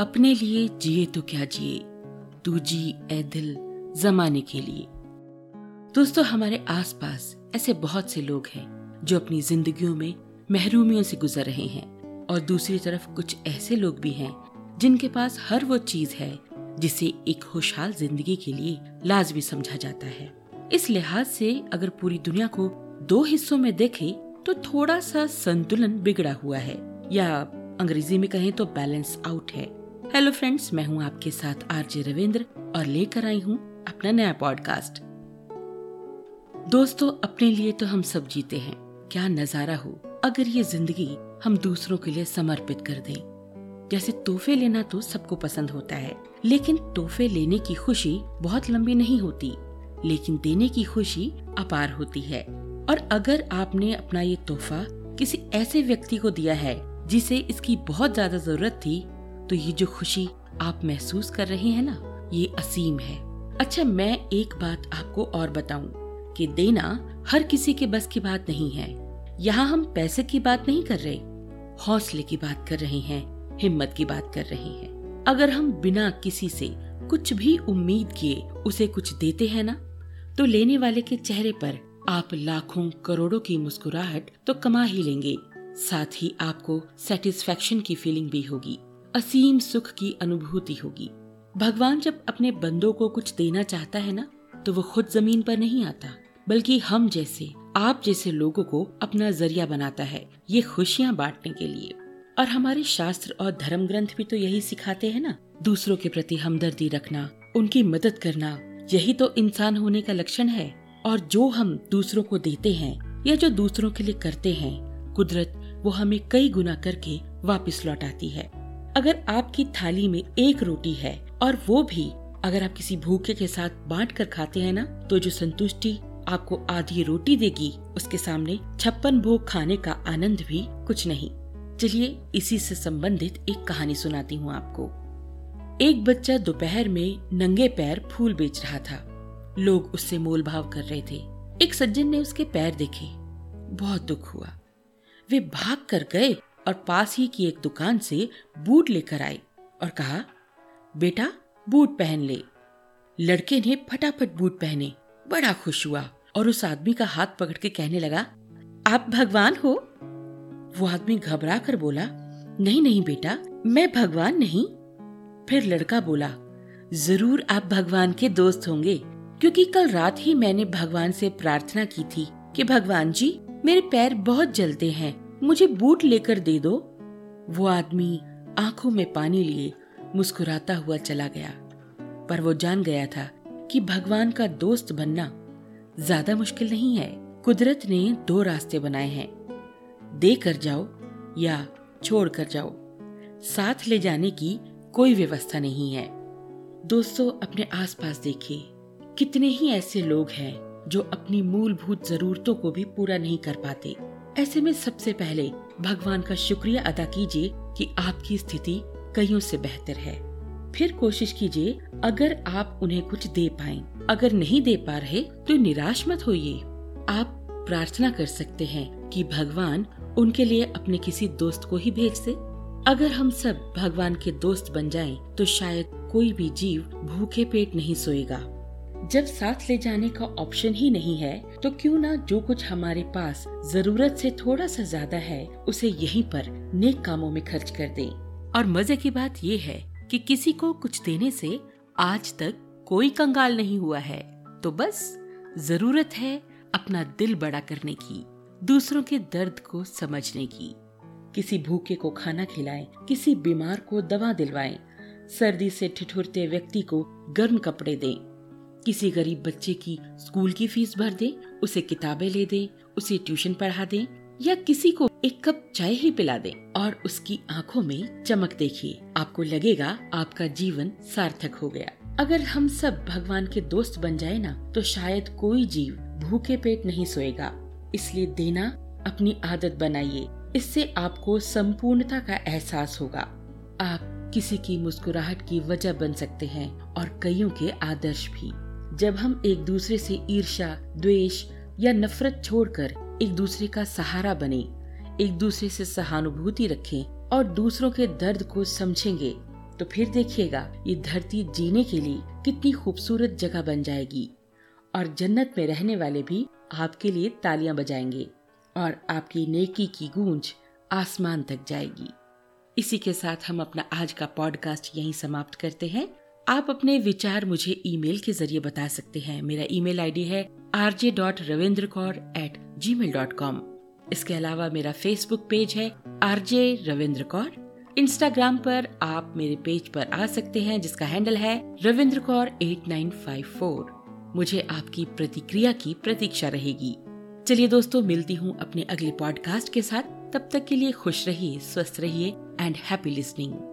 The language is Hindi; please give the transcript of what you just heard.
अपने लिए जिए तो क्या जिए? तू जी ए दिल, जमाने के लिए। दोस्तों, हमारे आसपास ऐसे बहुत से लोग हैं, जो अपनी जिंदगियों में महरूमियों से गुजर रहे हैं। और दूसरी तरफ़ कुछ ऐसे लोग भी हैं, जिनके पास हर वो चीज़ है, जिसे एक खुशहाल ज़िंदगी के लिए लाजमी समझा जाता है। इस लिहाज से अगर पूरी दुनिया को दो हिस्सों में देखे तो थोड़ा सा संतुलन बिगड़ा हुआ है। या अंग्रेज़ी में कहें तो बैलेंस आउट है। हेलो फ्रेंड्स मैं हूँ आपके साथ आरजे रविंद्र और लेकर आई हूँ अपना नया पॉडकास्ट दोस्तों, अपने लिए तो हम सब जीते हैं। क्या नज़ारा हो? अगर ये ज़िंदगी हम दूसरों के लिए समर्पित कर दें। जैसे तोहफे लेना तो सबको पसंद होता है, लेकिन तोहफे लेने की खुशी बहुत लंबी नहीं होती, लेकिन देने की खुशी अपार होती है। और अगर आपने अपना ये तोहफा किसी ऐसे व्यक्ति को दिया है, जिसे इसकी बहुत ज़्यादा ज़रूरत थी तो ये जो खुशी आप महसूस कर रहे हैं ना, ये असीम है। अच्छा मैं एक बात आपको और बताऊँ कि देना हर किसी के बस की बात नहीं है। यहाँ हम पैसे की बात नहीं कर रहे, हौसले की बात कर रहे हैं, हिम्मत की बात कर रहे हैं। अगर हम बिना किसी से कुछ भी उम्मीद किए उसे कुछ देते हैं ना तो लेने वाले के चेहरे पर आप लाखों करोड़ों की मुस्कुराहट तो कमा ही लेंगे। साथ ही आपको सेटिस्फेक्शन की फीलिंग भी होगी। असीम सुख की अनुभूति होगी। भगवान जब अपने बंदों को कुछ देना चाहता है ना तो वो खुद ज़मीन पर नहीं आता, बल्कि हम जैसे, आप जैसे लोगों को अपना ज़रिया बनाता है, ये खुशियाँ बांटने के लिए। और हमारे शास्त्र और धर्म ग्रंथ भी तो यही सिखाते हैं ना, दूसरों के प्रति हमदर्दी रखना, उनकी मदद करना, यही तो इंसान होने का लक्षण है। और जो हम दूसरों को देते हैं, या जो दूसरों के लिए करते हैं, कुदरत वो हमें कई गुना करके वापस लौटाती है। अगर आपकी थाली में एक रोटी है और वो भी अगर आप किसी भूखे के साथ बांट कर खाते हैं ना तो जो संतुष्टि आपको आधी रोटी देगी, उसके सामने छप्पन भोग खाने का आनंद भी कुछ नहीं। चलिए इसी से संबंधित एक कहानी सुनाती हूँ आपको। एक बच्चा दोपहर में नंगे पैर फूल बेच रहा था। लोग उससे मोल भाव कर रहे थे। एक सज्जन ने उसके पैर देखे। बहुत दुख हुआ। वे भाग कर गए और पास ही की एक दुकान से बूट लेकर आए और कहा, बेटा, बूट पहन ले। लड़के ने फटाफट बूट पहने। बड़ा खुश हुआ और उस आदमी का हाथ पकड़ के कहने लगा, आप भगवान हो? वो आदमी घबरा कर बोला, नहीं नहीं बेटा, मैं भगवान नहीं। फिर लड़का बोला, ज़रूर आप भगवान के दोस्त होंगे, क्योंकि कल रात ही मैंने भगवान से प्रार्थना की थी कि, भगवान जी, मेरे पैर बहुत जलते हैं मुझे बूट लेकर दे दो। वो आदमी आँखों में पानी लिए मुस्कुराता हुआ चला गया। पर वो जान गया था कि भगवान का दोस्त बनना ज़्यादा मुश्किल नहीं है। कुदरत ने दो रास्ते बनाए हैं। दे कर जाओ या छोड़ कर जाओ। साथ ले जाने की कोई व्यवस्था नहीं है। दोस्तों, अपने आसपास देखिए। कितने ही ऐसे लोग हैं जो अपनी मूलभूत जरूरतों को भी पूरा नहीं कर पाते। ऐसे में सबसे पहले भगवान का शुक्रिया अदा कीजिए कि आपकी स्थिति कईयों से बेहतर है। फिर कोशिश कीजिए अगर आप उन्हें कुछ दे पाए। अगर नहीं दे पा रहे तो निराश मत होइए। आप प्रार्थना कर सकते हैं कि भगवान उनके लिए अपने किसी दोस्त को ही भेज दे। अगर हम सब भगवान के दोस्त बन जाएँ, तो शायद कोई भी जीव भूखे पेट नहीं सोएगा। जब साथ ले जाने का ऑप्शन ही नहीं है तो क्यों ना जो कुछ हमारे पास ज़रूरत से थोड़ा सा ज़्यादा है उसे यहीं पर नेक कामों में खर्च कर दें। और मज़े की बात ये है कि किसी को कुछ देने से आज तक कोई कंगाल नहीं हुआ है। तो बस ज़रूरत है अपना दिल बड़ा करने की दूसरों के दर्द को समझने की। किसी भूखे को खाना खिलाएँ, किसी बीमार को दवा दिलवाएँ, सर्दी से ठिठुरते व्यक्ति को गर्म कपड़े दें। किसी गरीब बच्चे की स्कूल की फ़ीस भर दे, उसे किताबें ले दे, उसे ट्यूशन पढ़ा दे, या किसी को एक कप चाय ही पिला दे और उसकी आँखों में चमक देखिए। आपको लगेगा आपका जीवन सार्थक हो गया। अगर हम सब भगवान के दोस्त बन जाए ना तो शायद कोई जीव भूखे पेट नहीं सोएगा। इसलिए देना, अपनी आदत बनाइए। इससे आपको संपूर्णता का एहसास होगा। आप किसी की मुस्कुराहट की वजह बन सकते हैं और कईयों के आदर्श भी। जब हम एक दूसरे से ईर्षा द्वेष या नफरत छोड़कर एक दूसरे का सहारा बने, एक दूसरे से सहानुभूति रखें और दूसरों के दर्द को समझेंगे तो फिर देखिएगा ये धरती जीने के लिए कितनी खूबसूरत जगह बन जाएगी। और जन्नत में रहने वाले भी आपके लिए तालियाँ बजाएँगे और आपकी नेकी की गूंज आसमान तक जाएगी। इसी के साथ हम अपना आज का पॉडकास्ट यहीं समाप्त करते हैं। आप अपने विचार मुझे ईमेल के ज़रिए बता सकते हैं। मेरा ईमेल आईडी है R J dot Ravinder Kaur at Gmail dot com इसके अलावा मेरा फेसबुक पेज है R J Ravinder Kaur Instagram पर आप मेरे पेज पर आ सकते हैं, जिसका हैंडल है Ravinder Kaur at nine five four मुझे आपकी प्रतिक्रिया की प्रतीक्षा रहेगी। चलिए दोस्तों, मिलती हूँ अपने अगले पॉडकास्ट के साथ। तब तक के लिए खुश रहिए, स्वस्थ रहिए एंड हैप्पी लिसनिंग